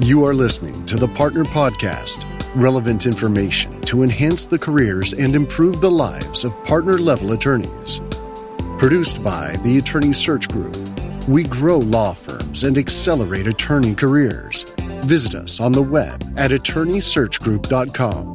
You are listening to the Partner Podcast relevant information to enhance the careers and improve the lives of partner level attorneys. Produced by the Attorney Search Group, we grow law firms and accelerate attorney careers. Visit us on the web at attorneysearchgroup.com.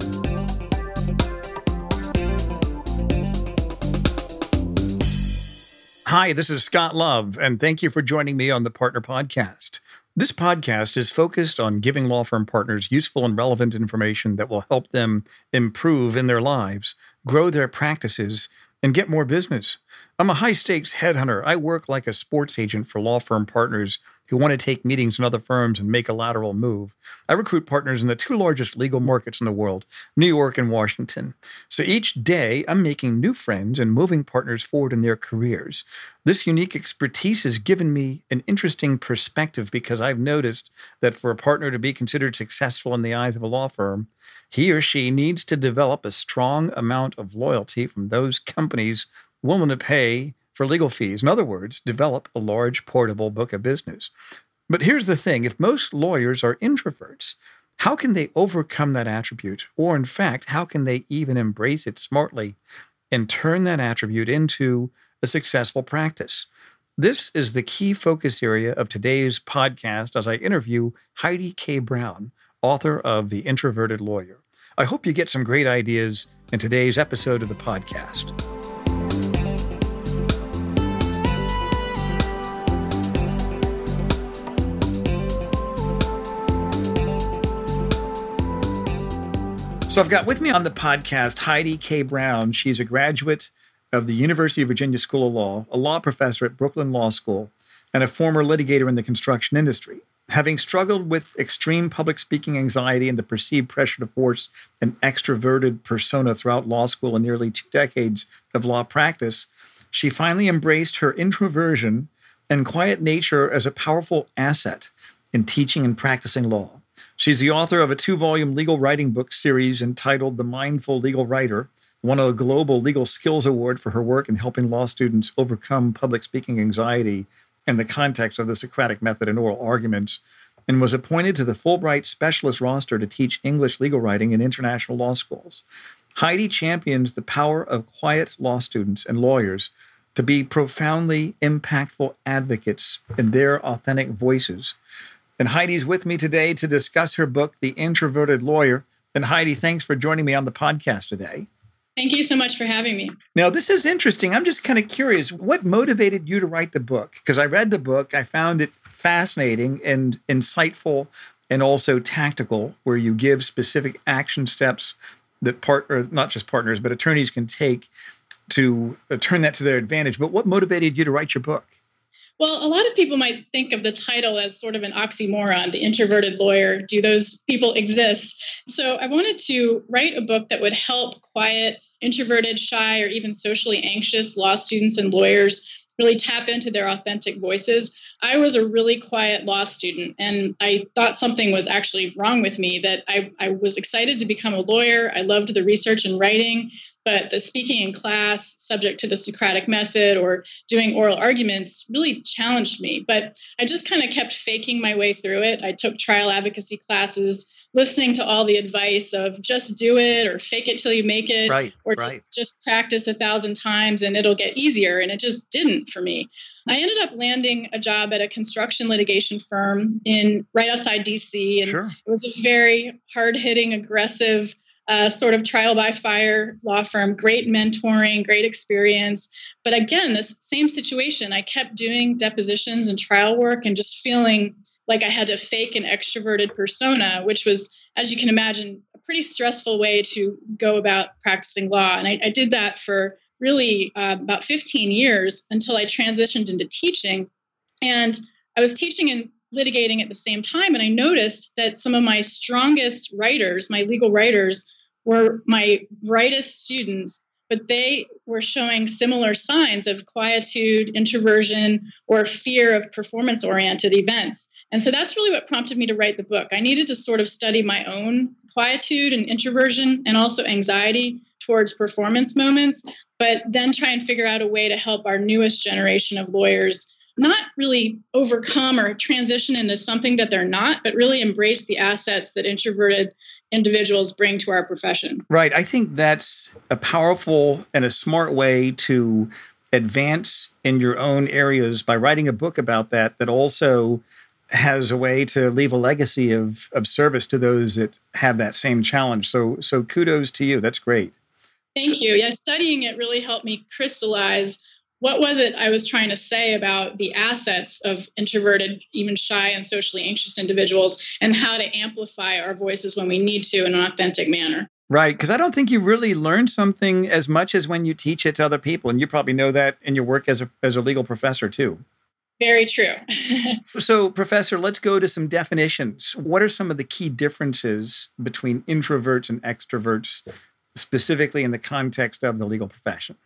Hi, this is Scott Love, and thank you for joining me on the Partner Podcast. This podcast is focused on giving law firm partners useful and relevant information that will help them improve in their lives, grow their practices, and get more business. I'm a high stakes headhunter. I work like a sports agent for law firm partners who want to take meetings in other firms and make a lateral move. I recruit partners in the two largest legal markets in the world, New York and Washington. So each day, I'm making new friends and moving partners forward in their careers. This unique expertise has given me an interesting perspective because I've noticed that for a partner to be considered successful in the eyes of a law firm, he or she needs to develop a strong amount of loyalty from those companies willing to pay for legal fees. In other words, develop a large portable book of business. But here's the thing if most lawyers are introverts, how can they overcome that attribute? Or, in fact, how can they even embrace it smartly and turn that attribute into a successful practice? This is the key focus area of today's podcast as I interview Heidi K. Brown, author of The Introverted Lawyer. I hope you get some great ideas in today's episode of the podcast. So I've got with me on the podcast Heidi K. Brown. She's a graduate of the University of Virginia School of Law, a law professor at Brooklyn Law School, and a former litigator in the construction industry. Having struggled with extreme public speaking anxiety and the perceived pressure to force an extroverted persona throughout law school and nearly two decades of law practice, she finally embraced her introversion and quiet nature as a powerful asset in teaching and practicing law. She's the author of a two volume legal writing book series entitled The Mindful Legal Writer, won a Global Legal Skills Award for her work in helping law students overcome public speaking anxiety in the context of the Socratic method in oral arguments, and was appointed to the Fulbright Specialist roster to teach English legal writing in international law schools. Heidi champions the power of quiet law students and lawyers to be profoundly impactful advocates in their authentic voices and Heidi's with me today to discuss her book, The Introverted Lawyer. And Heidi, thanks for joining me on the podcast today. Thank you so much for having me. Now, this is interesting. I'm just kind of curious what motivated you to write the book? Because I read the book, I found it fascinating and insightful and also tactical, where you give specific action steps that partner, not just partners, but attorneys can take to uh, turn that to their advantage. But what motivated you to write your book? Well, a lot of people might think of the title as sort of an oxymoron, the introverted lawyer. Do those people exist? So I wanted to write a book that would help quiet, introverted, shy, or even socially anxious law students and lawyers really tap into their authentic voices. I was a really quiet law student, and I thought something was actually wrong with me. That I, I was excited to become a lawyer. I loved the research and writing, but the speaking in class, subject to the Socratic method or doing oral arguments, really challenged me. But I just kind of kept faking my way through it. I took trial advocacy classes listening to all the advice of just do it or fake it till you make it right, or right. just just practice a thousand times and it'll get easier and it just didn't for me i ended up landing a job at a construction litigation firm in right outside dc and sure. it was a very hard-hitting aggressive uh, sort of trial by fire law firm great mentoring great experience but again this same situation i kept doing depositions and trial work and just feeling like I had to fake an extroverted persona, which was, as you can imagine, a pretty stressful way to go about practicing law. And I, I did that for really uh, about 15 years until I transitioned into teaching. And I was teaching and litigating at the same time. And I noticed that some of my strongest writers, my legal writers, were my brightest students but they were showing similar signs of quietude, introversion, or fear of performance oriented events. And so that's really what prompted me to write the book. I needed to sort of study my own quietude and introversion and also anxiety towards performance moments, but then try and figure out a way to help our newest generation of lawyers not really overcome or transition into something that they're not, but really embrace the assets that introverted individuals bring to our profession. Right. I think that's a powerful and a smart way to advance in your own areas by writing a book about that that also has a way to leave a legacy of of service to those that have that same challenge. So so kudos to you. That's great. Thank you. Yeah, studying it really helped me crystallize what was it I was trying to say about the assets of introverted, even shy and socially anxious individuals and how to amplify our voices when we need to in an authentic manner. Right, because I don't think you really learn something as much as when you teach it to other people, and you probably know that in your work as a as a legal professor too. Very true. so, Professor, let's go to some definitions. What are some of the key differences between introverts and extroverts, specifically in the context of the legal profession?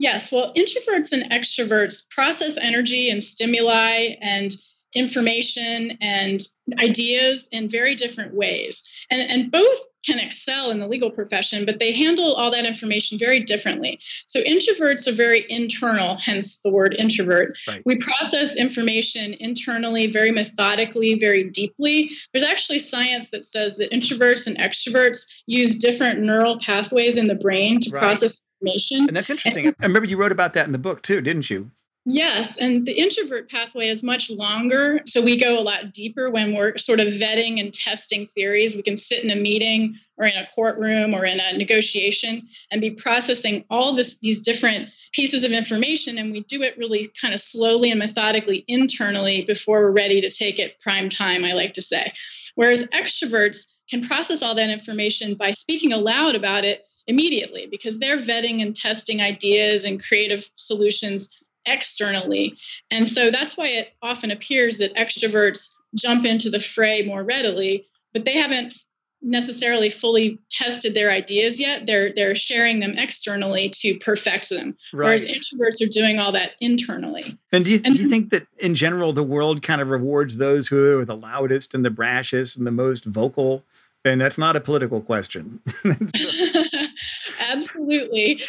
Yes, well, introverts and extroverts process energy and stimuli and information and ideas in very different ways. And, and both can excel in the legal profession, but they handle all that information very differently. So introverts are very internal, hence the word introvert. Right. We process information internally, very methodically, very deeply. There's actually science that says that introverts and extroverts use different neural pathways in the brain to right. process information. And that's interesting. And, I remember you wrote about that in the book too, didn't you? Yes, and the introvert pathway is much longer. So we go a lot deeper when we're sort of vetting and testing theories. We can sit in a meeting or in a courtroom or in a negotiation and be processing all this, these different pieces of information. And we do it really kind of slowly and methodically internally before we're ready to take it prime time, I like to say. Whereas extroverts can process all that information by speaking aloud about it immediately because they're vetting and testing ideas and creative solutions externally. And so that's why it often appears that extroverts jump into the fray more readily, but they haven't necessarily fully tested their ideas yet. They're they're sharing them externally to perfect them. Right. Whereas introverts are doing all that internally. And do you, and do you think that in general the world kind of rewards those who are the loudest and the brashest and the most vocal? And that's not a political question. Absolutely.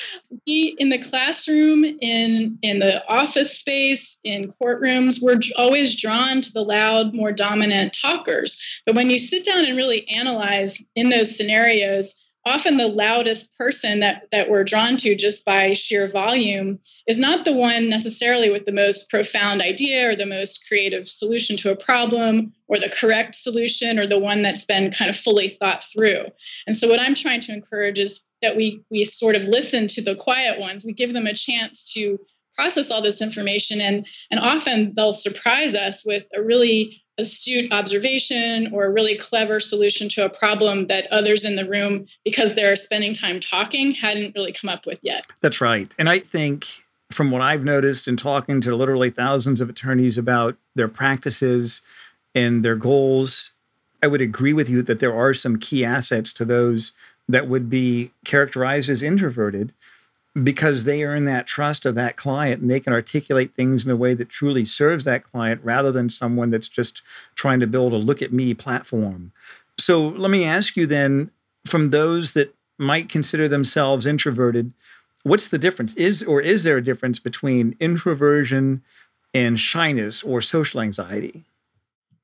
We, in the classroom, in in the office space, in courtrooms, we're always drawn to the loud, more dominant talkers. But when you sit down and really analyze in those scenarios, often the loudest person that, that we're drawn to just by sheer volume is not the one necessarily with the most profound idea or the most creative solution to a problem or the correct solution or the one that's been kind of fully thought through. And so what I'm trying to encourage is that we we sort of listen to the quiet ones. We give them a chance to process all this information and and often they'll surprise us with a really astute observation or a really clever solution to a problem that others in the room because they're spending time talking hadn't really come up with yet. That's right. And I think from what I've noticed in talking to literally thousands of attorneys about their practices and their goals, I would agree with you that there are some key assets to those that would be characterized as introverted because they earn that trust of that client and they can articulate things in a way that truly serves that client rather than someone that's just trying to build a look at me platform. So let me ask you then from those that might consider themselves introverted, what's the difference? Is or is there a difference between introversion and shyness or social anxiety?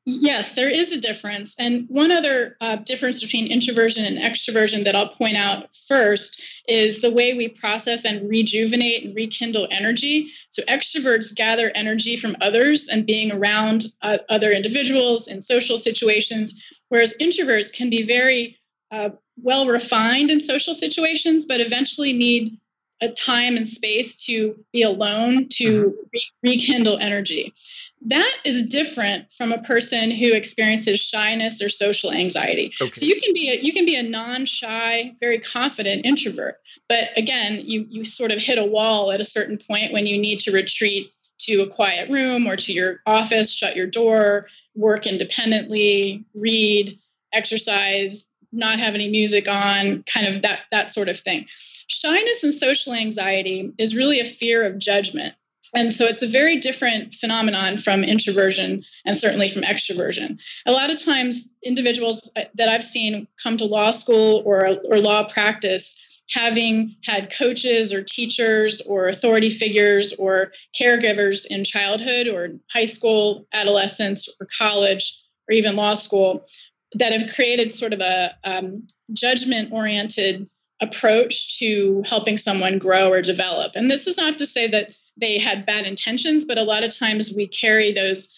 Yes, there is a difference. And one other uh, difference between introversion and extroversion that I'll point out first is the way we process and rejuvenate and rekindle energy. So, extroverts gather energy from others and being around uh, other individuals in social situations, whereas introverts can be very uh, well refined in social situations, but eventually need a time and space to be alone to mm-hmm. re- rekindle energy. That is different from a person who experiences shyness or social anxiety. Okay. So you can be a, you can be a non-shy, very confident introvert, but again, you you sort of hit a wall at a certain point when you need to retreat to a quiet room or to your office, shut your door, work independently, read, exercise, not have any music on, kind of that that sort of thing. Shyness and social anxiety is really a fear of judgment. And so it's a very different phenomenon from introversion and certainly from extroversion. A lot of times, individuals uh, that I've seen come to law school or, or law practice having had coaches or teachers or authority figures or caregivers in childhood or high school, adolescence, or college, or even law school that have created sort of a um, judgment oriented approach to helping someone grow or develop. And this is not to say that they had bad intentions, but a lot of times we carry those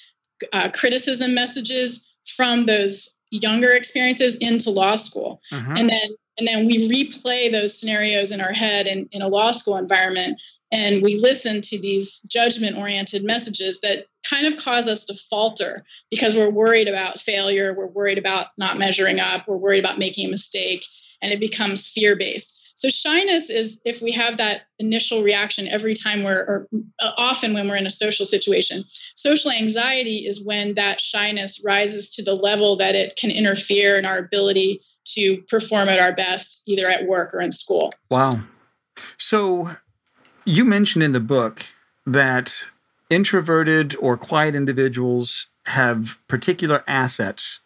uh, criticism messages from those younger experiences into law school. Uh-huh. And then and then we replay those scenarios in our head in, in a law school environment and we listen to these judgment oriented messages that kind of cause us to falter because we're worried about failure we're worried about not measuring up we're worried about making a mistake and it becomes fear based so shyness is if we have that initial reaction every time we're, or uh, often when we're in a social situation. Social anxiety is when that shyness rises to the level that it can interfere in our ability to perform at our best, either at work or in school. Wow. So you mentioned in the book that introverted or quiet individuals have particular assets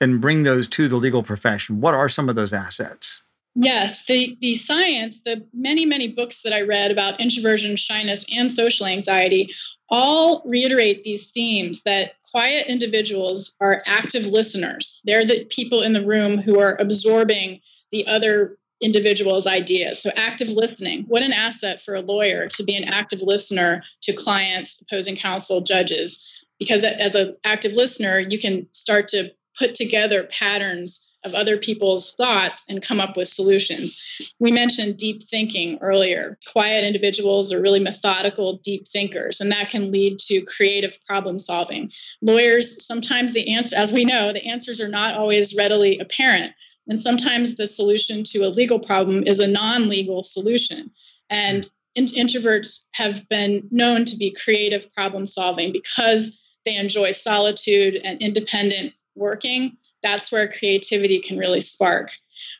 and bring those to the legal profession. What are some of those assets? Yes, the the science, the many many books that I read about introversion, shyness, and social anxiety all reiterate these themes that quiet individuals are active listeners. They're the people in the room who are absorbing the other individual's ideas. So active listening. What an asset for a lawyer to be an active listener to clients, opposing counsel, judges because as an active listener, you can start to put together patterns of other people's thoughts and come up with solutions. We mentioned deep thinking earlier. Quiet individuals are really methodical, deep thinkers, and that can lead to creative problem solving. Lawyers, sometimes the answer, as we know, the answers are not always readily apparent. And sometimes the solution to a legal problem is a non legal solution. And in- introverts have been known to be creative problem solving because they enjoy solitude and independent working that's where creativity can really spark.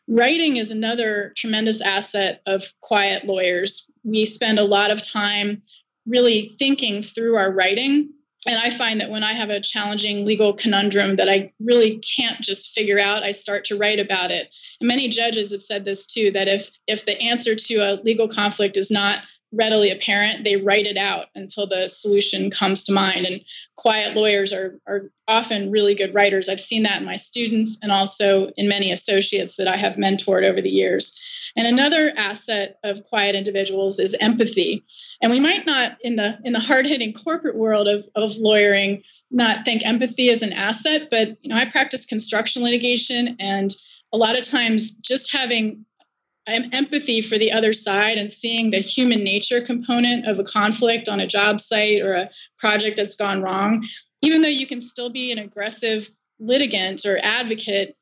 Writing is another tremendous asset of quiet lawyers. We spend a lot of time really thinking through our writing. And I find that when I have a challenging legal conundrum that I really can't just figure out, I start to write about it. And many judges have said this too that if if the answer to a legal conflict is not readily apparent, they write it out until the solution comes to mind. And quiet lawyers are, are often really good writers. I've seen that in my students and also in many associates that I have mentored over the years. And another asset of quiet individuals is empathy. And we might not in the in the hard-hitting corporate world of, of lawyering not think empathy is an asset, but you know, I practice construction litigation and a lot of times just having empathy for the other side and seeing the human nature component of a conflict on a job site or a project that's gone wrong, even though you can still be an aggressive litigant or advocate,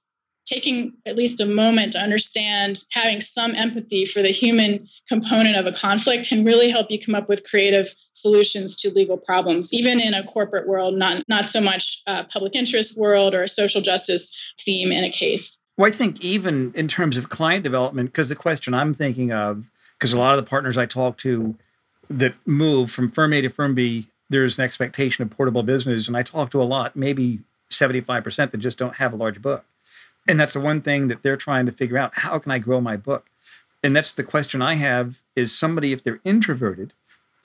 taking at least a moment to understand having some empathy for the human component of a conflict can really help you come up with creative solutions to legal problems even in a corporate world not not so much a public interest world or a social justice theme in a case well, I think even in terms of client development, because the question I'm thinking of, because a lot of the partners I talk to that move from firm A to firm B, there's an expectation of portable business. And I talk to a lot, maybe 75% that just don't have a large book. And that's the one thing that they're trying to figure out how can I grow my book? And that's the question I have is somebody, if they're introverted,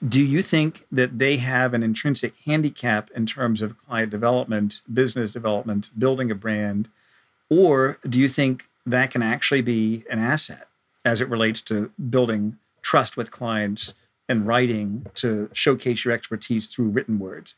do you think that they have an intrinsic handicap in terms of client development, business development, building a brand? Or do you think that can actually be an asset as it relates to building trust with clients and writing to showcase your expertise through written words?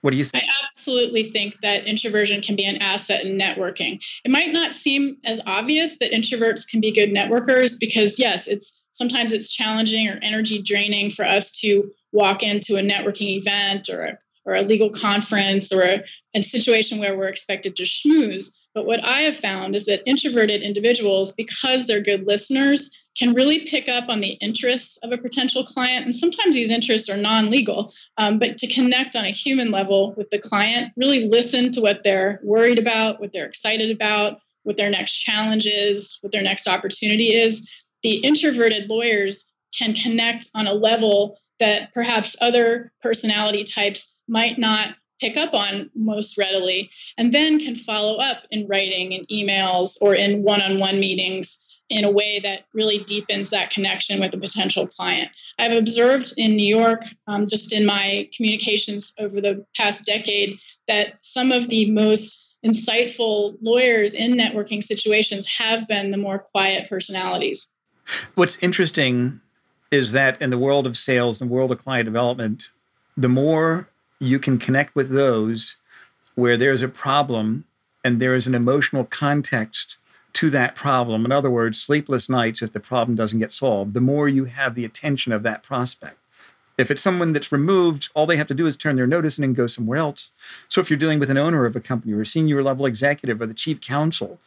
What do you think? I absolutely think that introversion can be an asset in networking. It might not seem as obvious that introverts can be good networkers because yes, it's sometimes it's challenging or energy draining for us to walk into a networking event or a, or a legal conference or a, a situation where we're expected to schmooze. But what I have found is that introverted individuals, because they're good listeners, can really pick up on the interests of a potential client. And sometimes these interests are non legal, um, but to connect on a human level with the client, really listen to what they're worried about, what they're excited about, what their next challenge is, what their next opportunity is. The introverted lawyers can connect on a level that perhaps other personality types might not pick up on most readily, and then can follow up in writing, in emails, or in one on one meetings in a way that really deepens that connection with a potential client. I've observed in New York, um, just in my communications over the past decade, that some of the most insightful lawyers in networking situations have been the more quiet personalities. What's interesting is that in the world of sales, the world of client development, the more you can connect with those where there's a problem and there is an emotional context to that problem. In other words, sleepless nights if the problem doesn't get solved, the more you have the attention of that prospect. If it's someone that's removed, all they have to do is turn their notice in and go somewhere else. So if you're dealing with an owner of a company or a senior level executive or the chief counsel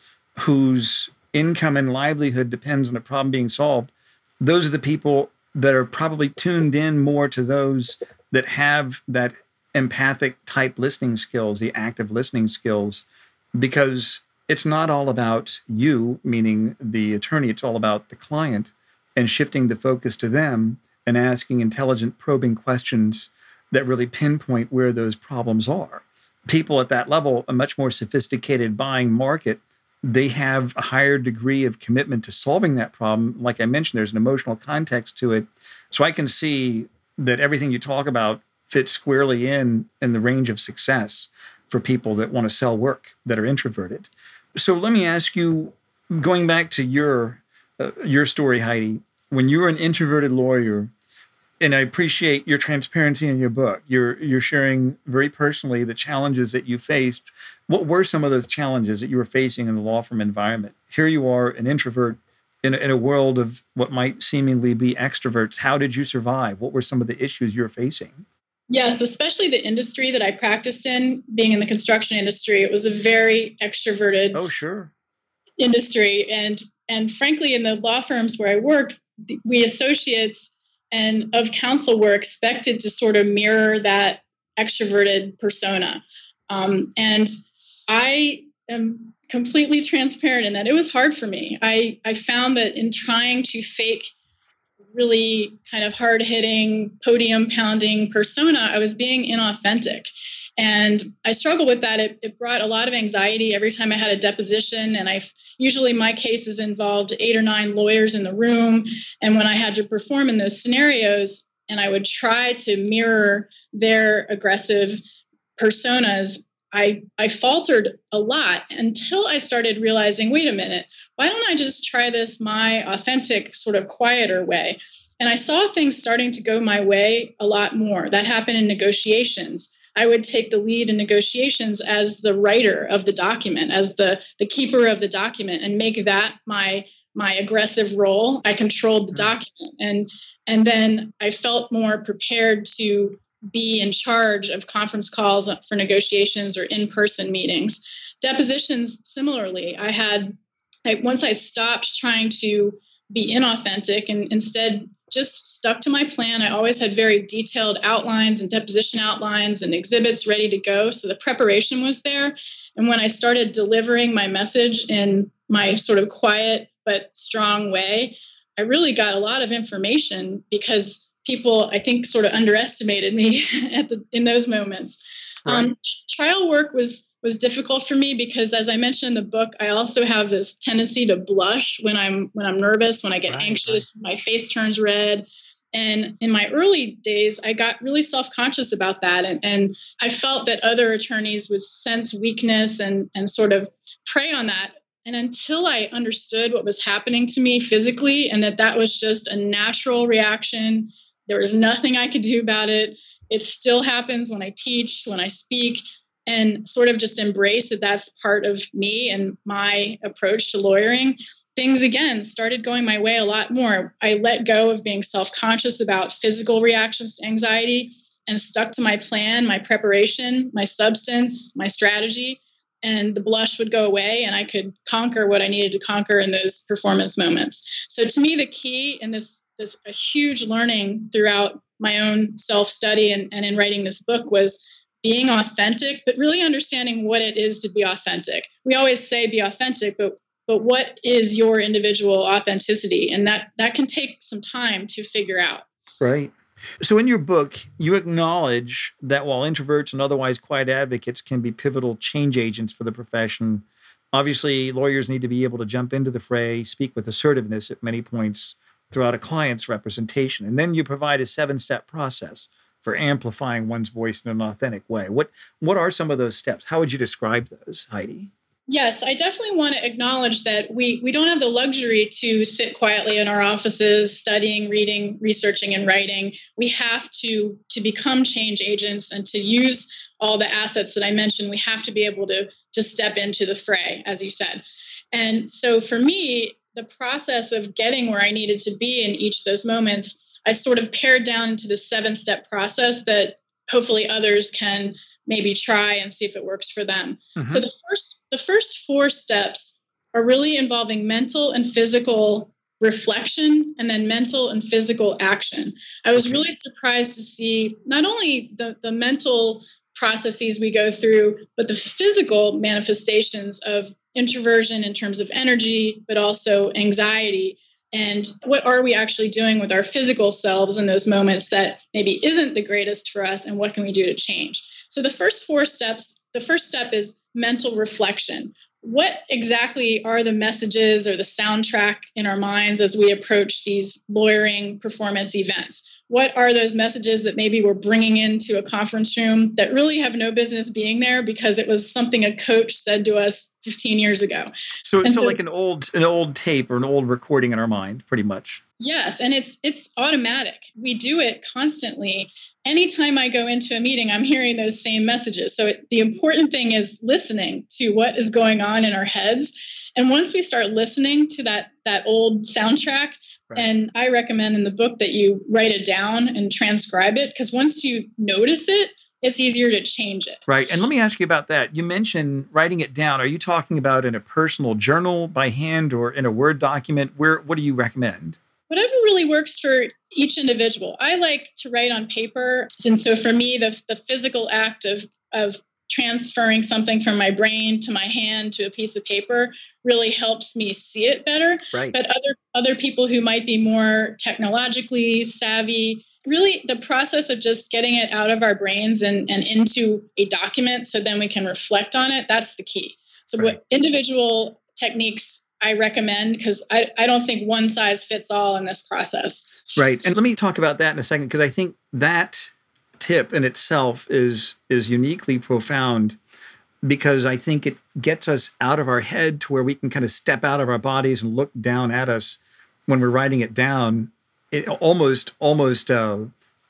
whose income and livelihood depends on a problem being solved, those are the people that are probably tuned in more to those that have that empathic type listening skills, the active listening skills, because it's not all about you, meaning the attorney, it's all about the client and shifting the focus to them and asking intelligent, probing questions that really pinpoint where those problems are. People at that level, a much more sophisticated buying market, they have a higher degree of commitment to solving that problem. Like I mentioned, there's an emotional context to it. So I can see that everything you talk about fits squarely in in the range of success for people that want to sell work that are introverted. So let me ask you, going back to your uh, your story, Heidi, when you were an introverted lawyer, and I appreciate your transparency in your book. You're you're sharing very personally the challenges that you faced. What were some of those challenges that you were facing in the law firm environment? Here you are, an introvert in a, in a world of what might seemingly be extroverts. How did you survive? What were some of the issues you were facing? Yes, especially the industry that I practiced in, being in the construction industry, it was a very extroverted. Oh, sure. Industry, and and frankly, in the law firms where I worked, we associates and of counsel were expected to sort of mirror that extroverted persona, um, and I am completely transparent in that it was hard for me. I I found that in trying to fake really kind of hard hitting, podium pounding persona, I was being inauthentic. And I struggle with that. It, it, brought a lot of anxiety every time I had a deposition. And I usually my cases involved eight or nine lawyers in the room. And when I had to perform in those scenarios, and I would try to mirror their aggressive personas, I, I faltered a lot until I started realizing wait a minute, why don't I just try this my authentic, sort of quieter way? And I saw things starting to go my way a lot more. That happened in negotiations. I would take the lead in negotiations as the writer of the document, as the, the keeper of the document, and make that my my aggressive role. I controlled the mm-hmm. document. And and then I felt more prepared to be in charge of conference calls for negotiations or in-person meetings. Depositions, similarly, I had I, once I stopped trying to be inauthentic and instead just stuck to my plan. I always had very detailed outlines and deposition outlines and exhibits ready to go. So the preparation was there. And when I started delivering my message in my sort of quiet but strong way, I really got a lot of information because people I think sort of underestimated me at the in those moments. Right. Um, trial work was was difficult for me because as I mentioned in the book, I also have this tendency to blush when I'm when I'm nervous, when I get right, anxious, right. my face turns red. And in my early days, I got really self conscious about that. And, and I felt that other attorneys would sense weakness and, and sort of prey on that. And until I understood what was happening to me physically and that that was just a natural reaction there was nothing I could do about it. It still happens when I teach, when I speak, and sort of just embrace that that's part of me and my approach to lawyering. Things again started going my way a lot more. I let go of being self conscious about physical reactions to anxiety and stuck to my plan, my preparation, my substance, my strategy and the blush would go away and I could conquer what I needed to conquer in those performance moments. So to me the key in this this a huge learning throughout my own self-study and, and in writing this book was being authentic, but really understanding what it is to be authentic. We always say be authentic, but but what is your individual authenticity? And that that can take some time to figure out. Right. So in your book, you acknowledge that while introverts and otherwise quiet advocates can be pivotal change agents for the profession, Obviously, lawyers need to be able to jump into the fray, speak with assertiveness at many points throughout a client's representation. And then you provide a seven step process for amplifying one's voice in an authentic way. What, what are some of those steps? How would you describe those, Heidi? Yes, I definitely want to acknowledge that we, we don't have the luxury to sit quietly in our offices studying, reading, researching, and writing. We have to to become change agents and to use all the assets that I mentioned. We have to be able to to step into the fray, as you said. And so for me, the process of getting where I needed to be in each of those moments, I sort of pared down to the seven step process that hopefully others can maybe try and see if it works for them. Mm-hmm. So the first the first four steps are really involving mental and physical reflection and then mental and physical action. I was really surprised to see not only the, the mental processes we go through, but the physical manifestations of introversion in terms of energy, but also anxiety. And what are we actually doing with our physical selves in those moments that maybe isn't the greatest for us? And what can we do to change? So, the first four steps the first step is mental reflection. What exactly are the messages or the soundtrack in our minds as we approach these lawyering performance events? What are those messages that maybe we're bringing into a conference room that really have no business being there because it was something a coach said to us 15 years ago? So, so, so like an old an old tape or an old recording in our mind, pretty much. Yes, and it's it's automatic. We do it constantly anytime I go into a meeting, I'm hearing those same messages. So it, the important thing is listening to what is going on in our heads. And once we start listening to that that old soundtrack, right. and I recommend in the book that you write it down and transcribe it because once you notice it, it's easier to change it. Right. And let me ask you about that. You mentioned writing it down. Are you talking about in a personal journal by hand or in a Word document? Where what do you recommend? Whatever really works for each individual. I like to write on paper. And so for me, the, the physical act of, of transferring something from my brain to my hand to a piece of paper really helps me see it better. Right. But other other people who might be more technologically savvy, really the process of just getting it out of our brains and, and into a document so then we can reflect on it, that's the key. So right. what individual techniques I recommend because I, I don't think one size fits all in this process. Right. And let me talk about that in a second because I think that tip in itself is is uniquely profound because I think it gets us out of our head to where we can kind of step out of our bodies and look down at us when we're writing it down. It almost almost uh,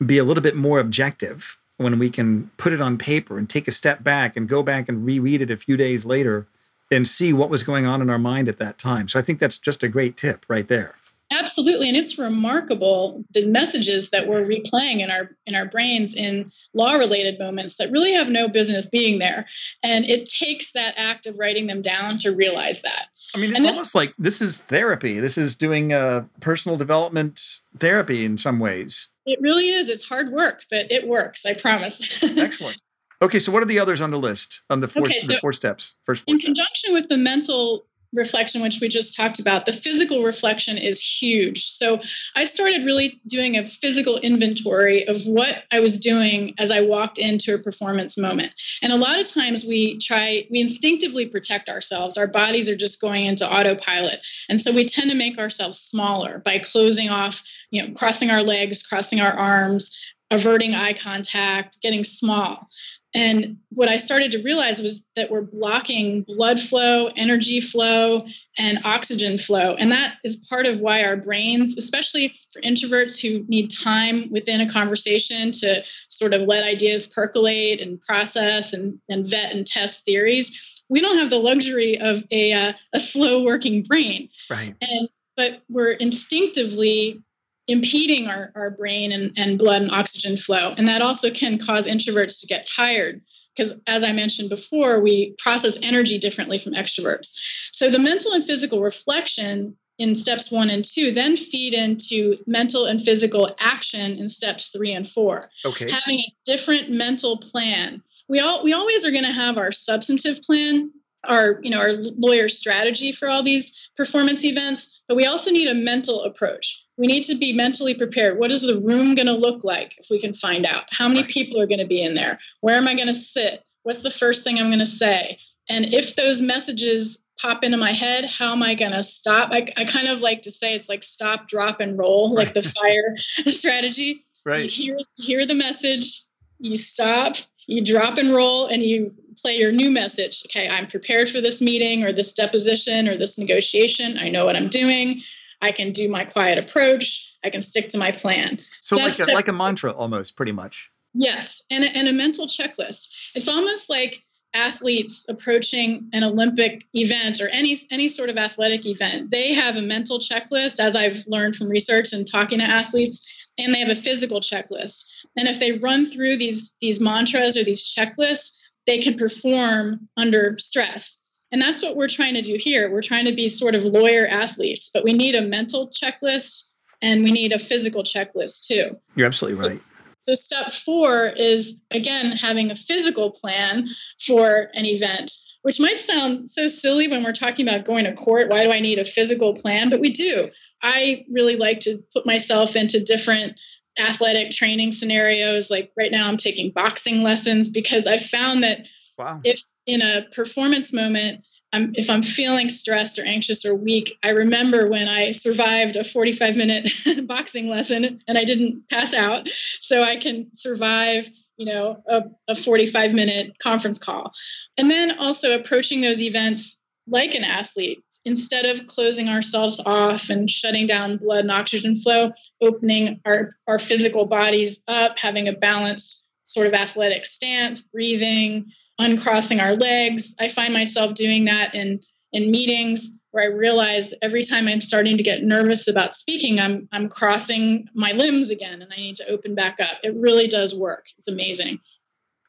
be a little bit more objective when we can put it on paper and take a step back and go back and reread it a few days later and see what was going on in our mind at that time. So I think that's just a great tip right there. Absolutely, and it's remarkable the messages that we're replaying in our in our brains in law-related moments that really have no business being there, and it takes that act of writing them down to realize that. I mean, it's this, almost like this is therapy. This is doing uh, personal development therapy in some ways. It really is. It's hard work, but it works. I promise. Excellent. Okay, so what are the others on the list on the four okay, so the four steps? First, four in steps. conjunction with the mental reflection, which we just talked about, the physical reflection is huge. So I started really doing a physical inventory of what I was doing as I walked into a performance moment. And a lot of times we try, we instinctively protect ourselves. Our bodies are just going into autopilot. And so we tend to make ourselves smaller by closing off, you know, crossing our legs, crossing our arms, averting eye contact, getting small. And what I started to realize was that we're blocking blood flow, energy flow, and oxygen flow. And that is part of why our brains, especially for introverts who need time within a conversation to sort of let ideas percolate and process and, and vet and test theories, we don't have the luxury of a, uh, a slow working brain. Right. And but we're instinctively impeding our, our brain and, and blood and oxygen flow. And that also can cause introverts to get tired because, as I mentioned before, we process energy differently from extroverts. So the mental and physical reflection in steps one and two then feed into mental and physical action in steps three and four. Okay. Having a different mental plan. We all we always are going to have our substantive plan our you know our lawyer strategy for all these performance events but we also need a mental approach we need to be mentally prepared what is the room going to look like if we can find out how many people are going to be in there where am i going to sit what's the first thing i'm going to say and if those messages pop into my head, how am I going to stop? I, I kind of like to say it's like stop, drop, and roll, like the fire strategy. Right. You hear, hear the message, you stop, you drop and roll, and you play your new message. Okay, I'm prepared for this meeting or this deposition or this negotiation. I know what I'm doing. I can do my quiet approach. I can stick to my plan. So, so like, a, like a mantra almost, pretty much. Yes, and a, and a mental checklist. It's almost like athletes approaching an Olympic event or any any sort of athletic event. They have a mental checklist, as I've learned from research and talking to athletes, and they have a physical checklist. And if they run through these these mantras or these checklists, they can perform under stress. And that's what we're trying to do here. We're trying to be sort of lawyer athletes, but we need a mental checklist and we need a physical checklist too. You're absolutely so, right. So, step four is again having a physical plan for an event, which might sound so silly when we're talking about going to court. Why do I need a physical plan? But we do. I really like to put myself into different athletic training scenarios. Like right now, I'm taking boxing lessons because I found that wow. if in a performance moment, I'm, if I'm feeling stressed or anxious or weak, I remember when I survived a 45 minute boxing lesson and I didn't pass out. So I can survive, you know, a, a 45 minute conference call. And then also approaching those events like an athlete, instead of closing ourselves off and shutting down blood and oxygen flow, opening our, our physical bodies up, having a balanced sort of athletic stance, breathing, uncrossing our legs. I find myself doing that in in meetings where I realize every time I'm starting to get nervous about speaking, I'm I'm crossing my limbs again and I need to open back up. It really does work. It's amazing.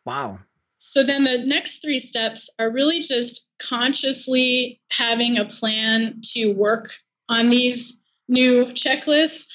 Wow. So then the next three steps are really just consciously having a plan to work on these new checklists.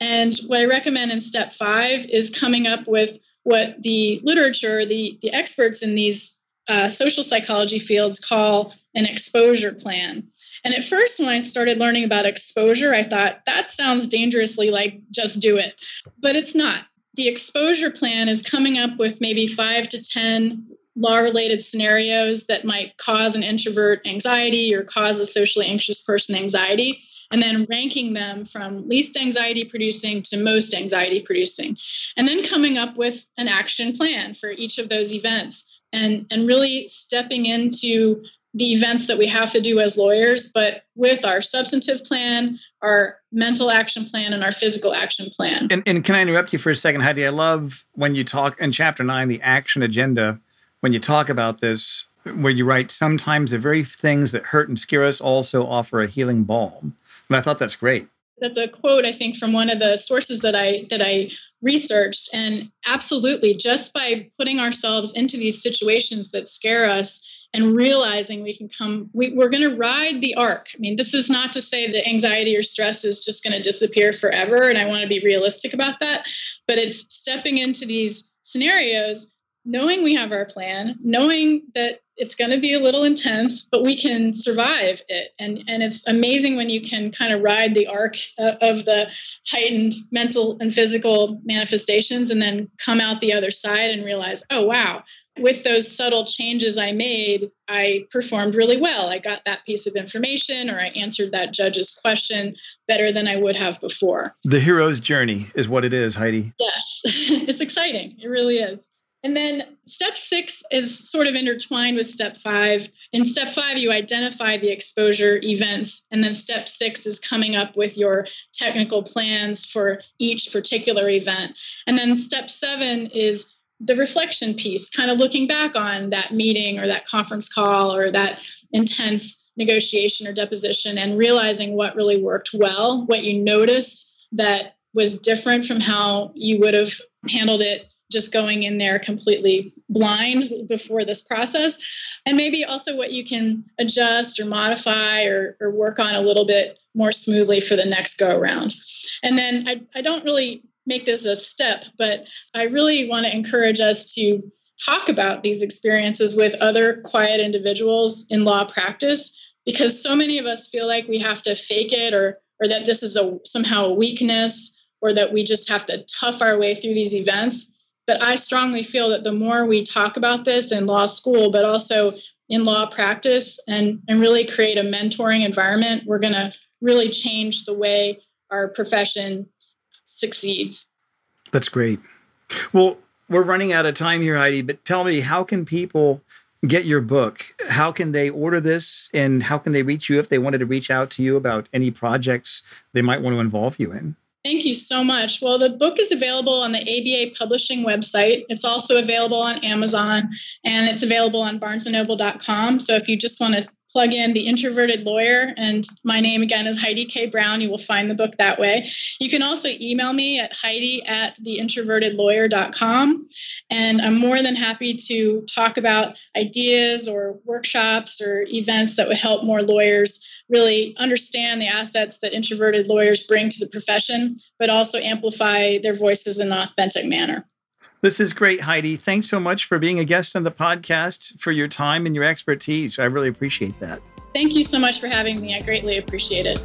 And what I recommend in step five is coming up with what the literature, the, the experts in these uh, social psychology fields call an exposure plan. And at first, when I started learning about exposure, I thought that sounds dangerously like just do it. But it's not. The exposure plan is coming up with maybe five to 10 law related scenarios that might cause an introvert anxiety or cause a socially anxious person anxiety, and then ranking them from least anxiety producing to most anxiety producing. And then coming up with an action plan for each of those events and and really stepping into the events that we have to do as lawyers, but with our substantive plan, our mental action plan, and our physical action plan. And, and can I interrupt you for a second, Heidi? I love when you talk in chapter nine, the action agenda, when you talk about this, where you write, sometimes the very things that hurt and scare us also offer a healing balm. And I thought that's great that's a quote I think from one of the sources that I that I researched. And absolutely just by putting ourselves into these situations that scare us and realizing we can come we, we're going to ride the arc. I mean this is not to say that anxiety or stress is just going to disappear forever and i want to be realistic about that but it's stepping into these scenarios knowing we have our plan knowing that it's going to be a little intense, but we can survive it. And, and it's amazing when you can kind of ride the arc uh, of the heightened mental and physical manifestations and then come out the other side and realize, oh, wow, with those subtle changes I made, I performed really well. I got that piece of information or I answered that judge's question better than I would have before. The hero's journey is what it is, Heidi. Yes, it's exciting. It really is. And then step six is sort of intertwined with step five. In step five, you identify the exposure events. And then step six is coming up with your technical plans for each particular event. And then step seven is the reflection piece, kind of looking back on that meeting or that conference call or that intense negotiation or deposition and realizing what really worked well, what you noticed that was different from how you would have handled it just going in there completely blind before this process. And maybe also what you can adjust or modify or, or work on a little bit more smoothly for the next go around. And then I, I don't really make this a step but i really want to encourage us to talk about these experiences with other quiet individuals in law practice because so many of us feel like we have to fake it or or that this is a somehow a weakness or that we just have to tough our way through these events But I strongly feel that the more we talk about this in law school, but also in law practice and, and really create a mentoring environment, we're going to really change the way our profession succeeds. That's great. Well, we're running out of time here, Heidi, but tell me, how can people get your book? How can they order this and how can they reach you if they wanted to reach out to you about any projects they might want to involve you in? Thank you so much. Well, the book is available on the ABA Publishing website. It's also available on Amazon and it's available on barnesandnoble.com. So if you just want to plug in The Introverted Lawyer, and my name again is Heidi K. Brown. You will find the book that way. You can also email me at heidi at theintrovertedlawyer.com. And I'm more than happy to talk about ideas or workshops or events that would help more lawyers really understand the assets that introverted lawyers bring to the profession, but also amplify their voices in an authentic manner. This is great, Heidi. Thanks so much for being a guest on the podcast, for your time and your expertise. I really appreciate that. Thank you so much for having me. I greatly appreciate it.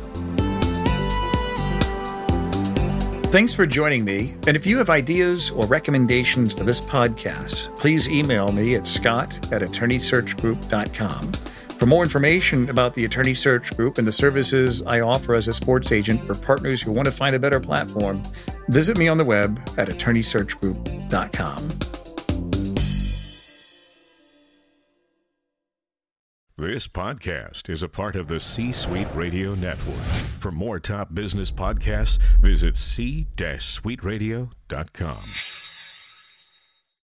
Thanks for joining me. And if you have ideas or recommendations for this podcast, please email me at scott at attorneysearchgroup.com. For more information about the Attorney Search Group and the services I offer as a sports agent for partners who want to find a better platform, visit me on the web at attorneysearchgroup.com. This podcast is a part of the C Suite Radio Network. For more top business podcasts, visit c-suiteradio.com.